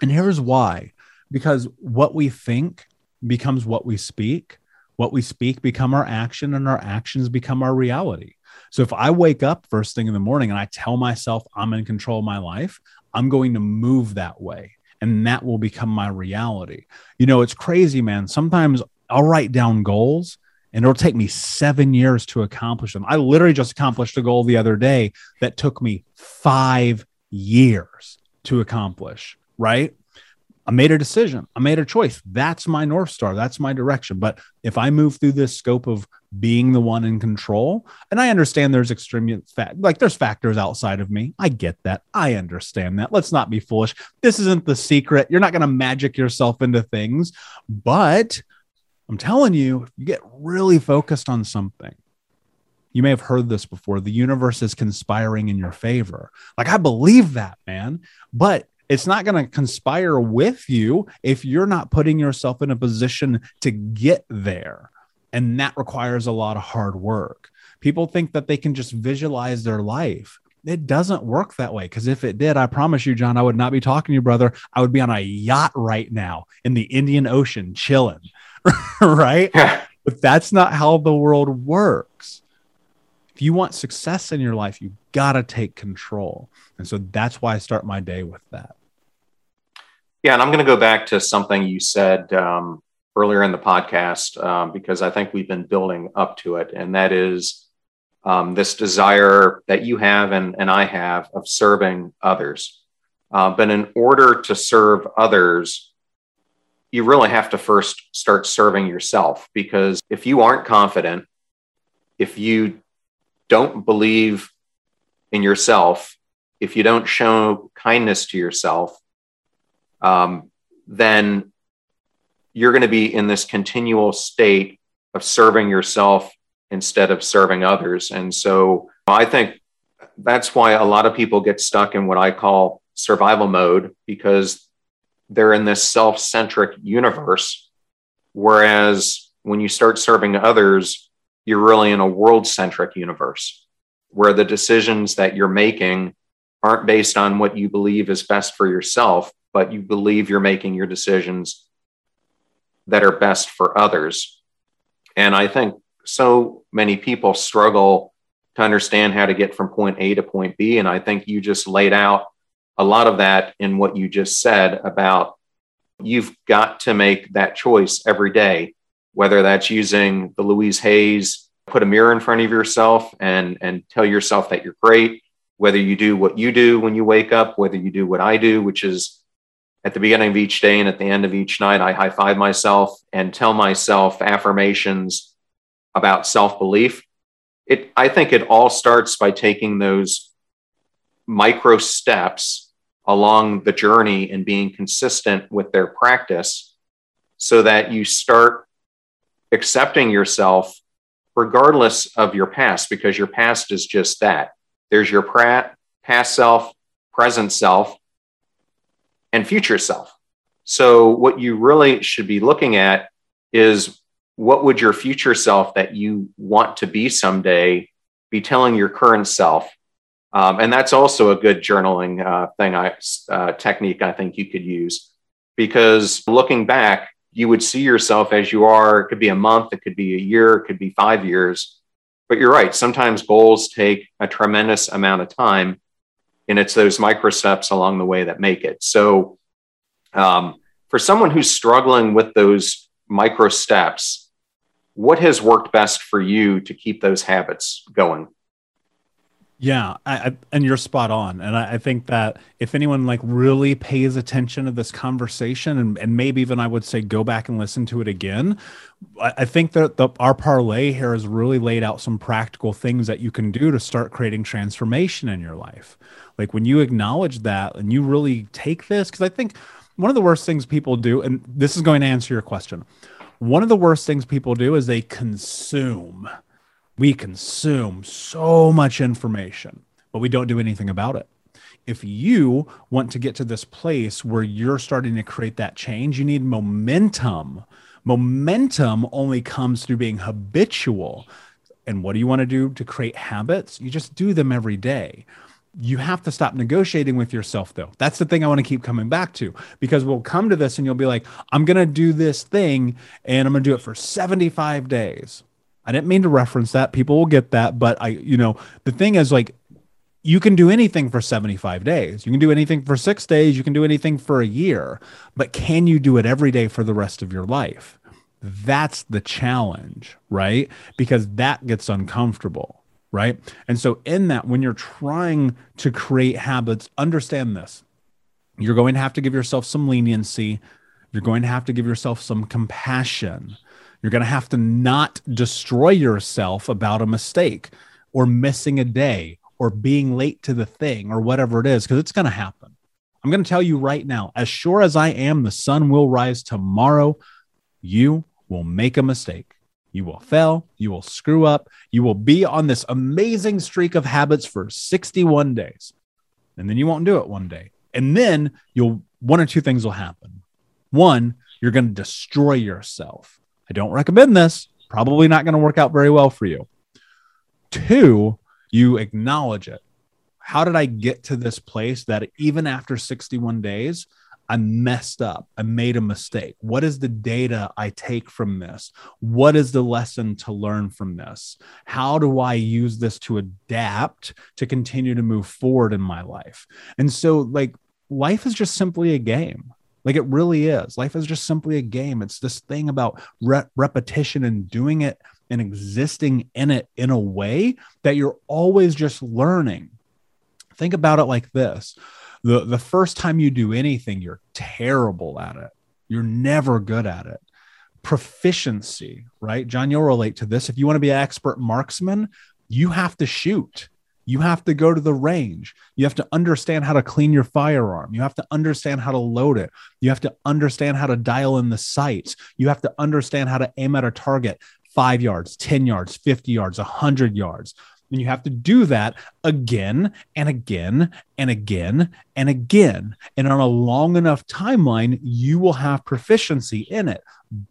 And here's why because what we think becomes what we speak, what we speak become our action, and our actions become our reality. So if I wake up first thing in the morning and I tell myself I'm in control of my life, I'm going to move that way and that will become my reality. You know, it's crazy, man. Sometimes I'll write down goals and it'll take me seven years to accomplish them. I literally just accomplished a goal the other day that took me five years to accomplish, right? I made a decision. I made a choice. That's my North Star. That's my direction. But if I move through this scope of being the one in control, and I understand there's extreme fact, like there's factors outside of me. I get that. I understand that. Let's not be foolish. This isn't the secret. You're not going to magic yourself into things. But I'm telling you, you get really focused on something. You may have heard this before. The universe is conspiring in your favor. Like, I believe that, man. But it's not going to conspire with you if you're not putting yourself in a position to get there. And that requires a lot of hard work. People think that they can just visualize their life. It doesn't work that way. Because if it did, I promise you, John, I would not be talking to you, brother. I would be on a yacht right now in the Indian Ocean chilling. right? but that's not how the world works. If you want success in your life, you've got to take control. And so that's why I start my day with that. Yeah, and I'm going to go back to something you said um, earlier in the podcast um, because I think we've been building up to it, and that is um, this desire that you have and, and I have of serving others. Uh, but in order to serve others, you really have to first start serving yourself because if you aren't confident, if you don't believe in yourself, if you don't show kindness to yourself, um, then you're going to be in this continual state of serving yourself instead of serving others. And so I think that's why a lot of people get stuck in what I call survival mode because they're in this self centric universe. Whereas when you start serving others, you're really in a world centric universe where the decisions that you're making aren't based on what you believe is best for yourself, but you believe you're making your decisions that are best for others. And I think so many people struggle to understand how to get from point A to point B. And I think you just laid out a lot of that in what you just said about you've got to make that choice every day, whether that's using the Louise Hay's, put a mirror in front of yourself and, and tell yourself that you're great, whether you do what you do when you wake up, whether you do what I do, which is at the beginning of each day and at the end of each night, I high five myself and tell myself affirmations about self belief. It, I think it all starts by taking those micro steps along the journey and being consistent with their practice so that you start accepting yourself regardless of your past, because your past is just that. There's your past self, present self, and future self. So, what you really should be looking at is what would your future self that you want to be someday be telling your current self? Um, and that's also a good journaling uh, thing, I, uh, technique I think you could use because looking back, you would see yourself as you are. It could be a month, it could be a year, it could be five years. But you're right. Sometimes goals take a tremendous amount of time and it's those micro steps along the way that make it. So, um, for someone who's struggling with those micro steps, what has worked best for you to keep those habits going? Yeah, I, I, and you're spot on. And I, I, think that if anyone like really pays attention to this conversation, and, and maybe even I would say go back and listen to it again, I, think that the, our parlay here has really laid out some practical things that you can do to start creating transformation in your life. Like when you acknowledge that and you really take this, because I think one of the worst things people do, and this is going to answer your question, one of the worst things people do is they consume we consume so much information, but we don't do anything about it. If you want to get to this place where you're starting to create that change, you need momentum. Momentum only comes through being habitual. And what do you want to do to create habits? You just do them every day you have to stop negotiating with yourself though that's the thing i want to keep coming back to because we'll come to this and you'll be like i'm going to do this thing and i'm going to do it for 75 days I didn't mean to reference that. People will get that, but I, you know, the thing is like you can do anything for 75 days. You can do anything for 6 days, you can do anything for a year, but can you do it every day for the rest of your life? That's the challenge, right? Because that gets uncomfortable, right? And so in that when you're trying to create habits, understand this. You're going to have to give yourself some leniency. You're going to have to give yourself some compassion you're going to have to not destroy yourself about a mistake or missing a day or being late to the thing or whatever it is, because it's going to happen. I'm going to tell you right now, as sure as I am, the sun will rise tomorrow. You will make a mistake. You will fail. You will screw up. You will be on this amazing streak of habits for 61 days. And then you won't do it one day. And then you'll, one or two things will happen. One, you're going to destroy yourself. I don't recommend this. Probably not going to work out very well for you. Two, you acknowledge it. How did I get to this place that even after 61 days, I messed up. I made a mistake. What is the data I take from this? What is the lesson to learn from this? How do I use this to adapt to continue to move forward in my life? And so, like, life is just simply a game. Like it really is. Life is just simply a game. It's this thing about re- repetition and doing it and existing in it in a way that you're always just learning. Think about it like this. The the first time you do anything, you're terrible at it. You're never good at it. Proficiency, right? John, you'll relate to this. If you want to be an expert marksman, you have to shoot you have to go to the range. You have to understand how to clean your firearm. You have to understand how to load it. You have to understand how to dial in the sights. You have to understand how to aim at a target five yards, 10 yards, 50 yards, 100 yards. And you have to do that again and again and again and again. And on a long enough timeline, you will have proficiency in it.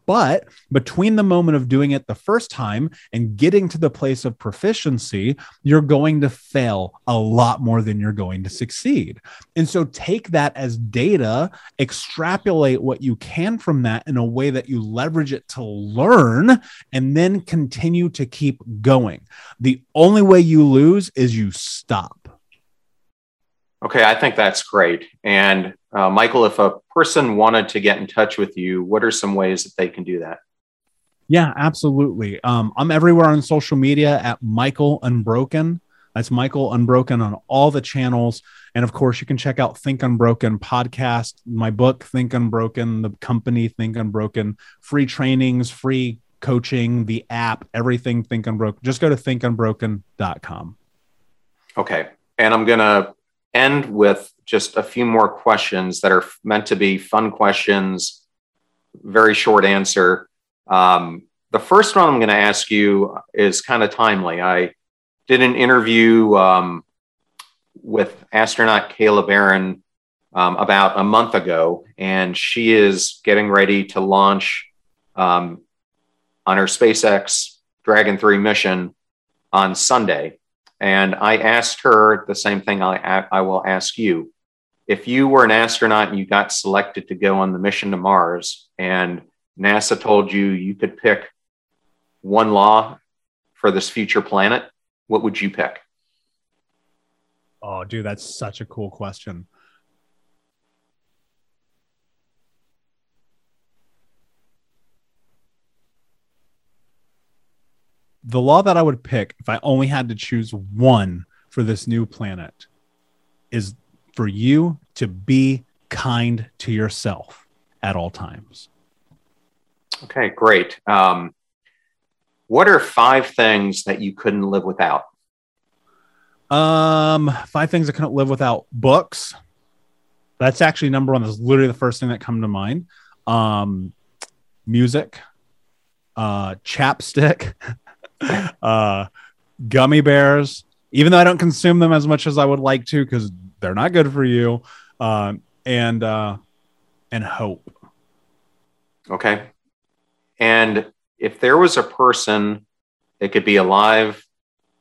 But between the moment of doing it the first time and getting to the place of proficiency, you're going to fail a lot more than you're going to succeed. And so take that as data, extrapolate what you can from that in a way that you leverage it to learn, and then continue to keep going. The only way you lose is you stop. Okay, I think that's great. And uh, Michael, if a person wanted to get in touch with you, what are some ways that they can do that? Yeah, absolutely. Um, I'm everywhere on social media at Michael Unbroken. That's Michael Unbroken on all the channels. And of course, you can check out Think Unbroken podcast, my book, Think Unbroken, the company, Think Unbroken, free trainings, free coaching, the app, everything Think Unbroken. Just go to thinkunbroken.com. Okay. And I'm going to end with just a few more questions that are meant to be fun questions, very short answer. Um, the first one I'm going to ask you is kind of timely. I did an interview um, with astronaut Kayla Barron um, about a month ago, and she is getting ready to launch um, on her SpaceX Dragon 3 mission on Sunday. And I asked her the same thing I, I will ask you. If you were an astronaut and you got selected to go on the mission to Mars, and NASA told you you could pick one law for this future planet, what would you pick? Oh, dude, that's such a cool question. The law that I would pick if I only had to choose one for this new planet is for you to be kind to yourself at all times. Okay, great. Um, what are five things that you couldn't live without? Um, five things I couldn't live without books. That's actually number one. That's literally the first thing that come to mind. Um, music, uh, chapstick, uh, gummy bears. Even though I don't consume them as much as I would like to, because they're not good for you. Um, and uh, and hope. Okay. And if there was a person, it could be alive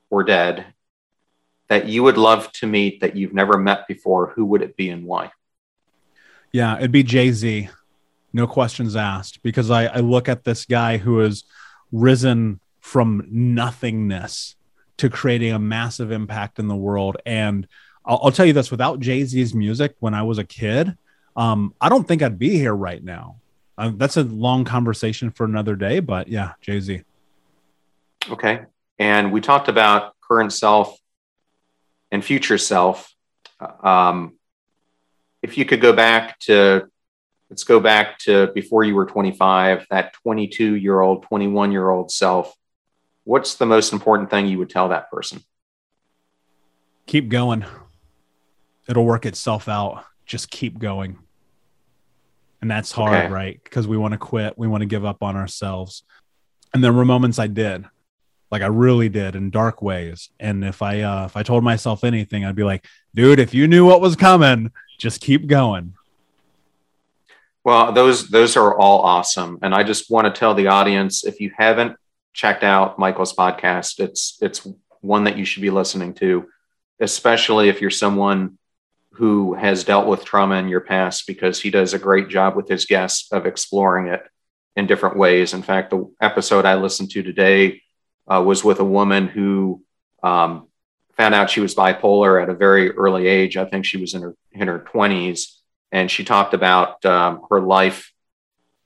or dead, that you would love to meet that you've never met before, who would it be and why? Yeah, it'd be Jay Z. No questions asked, because I, I look at this guy who has risen from nothingness to creating a massive impact in the world. And I'll, I'll tell you this without Jay Z's music when I was a kid, um, I don't think I'd be here right now. Uh, that's a long conversation for another day, but yeah, Jay Z. Okay. And we talked about current self and future self. Um, if you could go back to, let's go back to before you were 25, that 22 year old, 21 year old self, what's the most important thing you would tell that person? Keep going. It'll work itself out. Just keep going. And that's hard, okay. right? Because we want to quit, we want to give up on ourselves. And there were moments I did, like I really did in dark ways. And if I uh, if I told myself anything, I'd be like, dude, if you knew what was coming, just keep going. Well, those those are all awesome, and I just want to tell the audience if you haven't checked out Michael's podcast, it's it's one that you should be listening to, especially if you're someone who has dealt with trauma in your past because he does a great job with his guests of exploring it in different ways. In fact, the episode I listened to today uh, was with a woman who um, found out she was bipolar at a very early age. I think she was in her in her twenties, and she talked about um, her life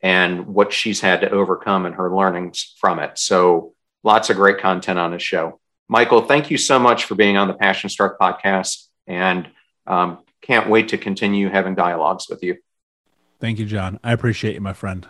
and what she's had to overcome and her learnings from it. So, lots of great content on this show. Michael, thank you so much for being on the Passion Struck podcast, and um, can't wait to continue having dialogues with you. Thank you, John. I appreciate you, my friend.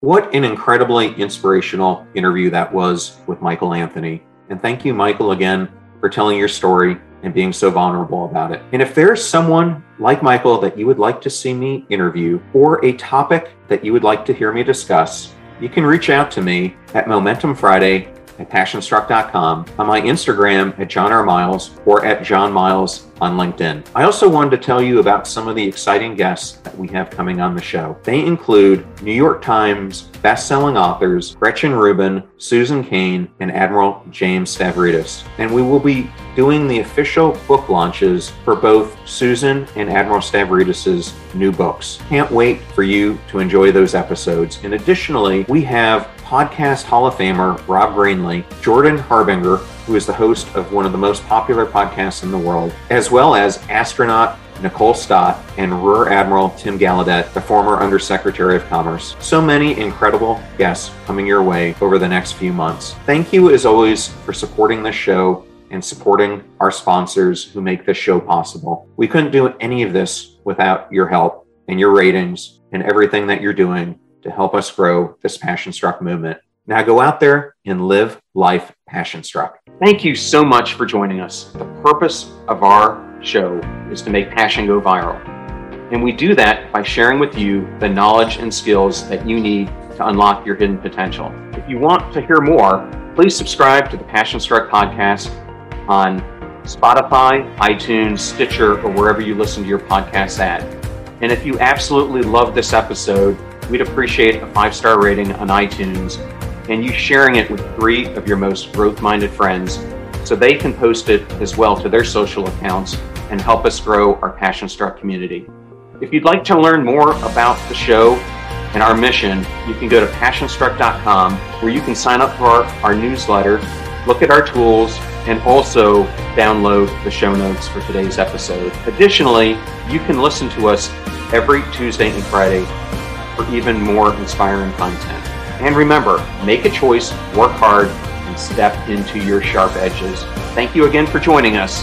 What an incredibly inspirational interview that was with Michael Anthony. And thank you, Michael, again for telling your story and being so vulnerable about it. And if there's someone like Michael that you would like to see me interview or a topic that you would like to hear me discuss, you can reach out to me at Momentum Friday at passionstruck.com, on my Instagram at John R. Miles, or at John Miles on LinkedIn. I also wanted to tell you about some of the exciting guests that we have coming on the show. They include New York Times best-selling authors Gretchen Rubin, Susan Cain, and Admiral James Stavridis. And we will be doing the official book launches for both Susan and Admiral Stavridis' new books. Can't wait for you to enjoy those episodes. And additionally, we have podcast Hall of Famer Rob Greenlee, Jordan Harbinger, who is the host of one of the most popular podcasts in the world, as well as astronaut Nicole Stott and Rear Admiral Tim Gallaudet, the former Undersecretary of Commerce. So many incredible guests coming your way over the next few months. Thank you, as always, for supporting this show and supporting our sponsors who make this show possible. We couldn't do any of this without your help and your ratings and everything that you're doing to help us grow this Passion Struck movement. Now go out there and live life passion struck. Thank you so much for joining us. The purpose of our show is to make passion go viral. And we do that by sharing with you the knowledge and skills that you need to unlock your hidden potential. If you want to hear more, please subscribe to the Passion Struck podcast on Spotify, iTunes, Stitcher, or wherever you listen to your podcasts at. And if you absolutely love this episode, we'd appreciate a five star rating on iTunes and you sharing it with three of your most growth minded friends so they can post it as well to their social accounts and help us grow our Passion Struck community. If you'd like to learn more about the show and our mission, you can go to passionstruck.com where you can sign up for our, our newsletter, look at our tools, and also download the show notes for today's episode. Additionally, you can listen to us every Tuesday and Friday for even more inspiring content. And remember, make a choice, work hard, and step into your sharp edges. Thank you again for joining us.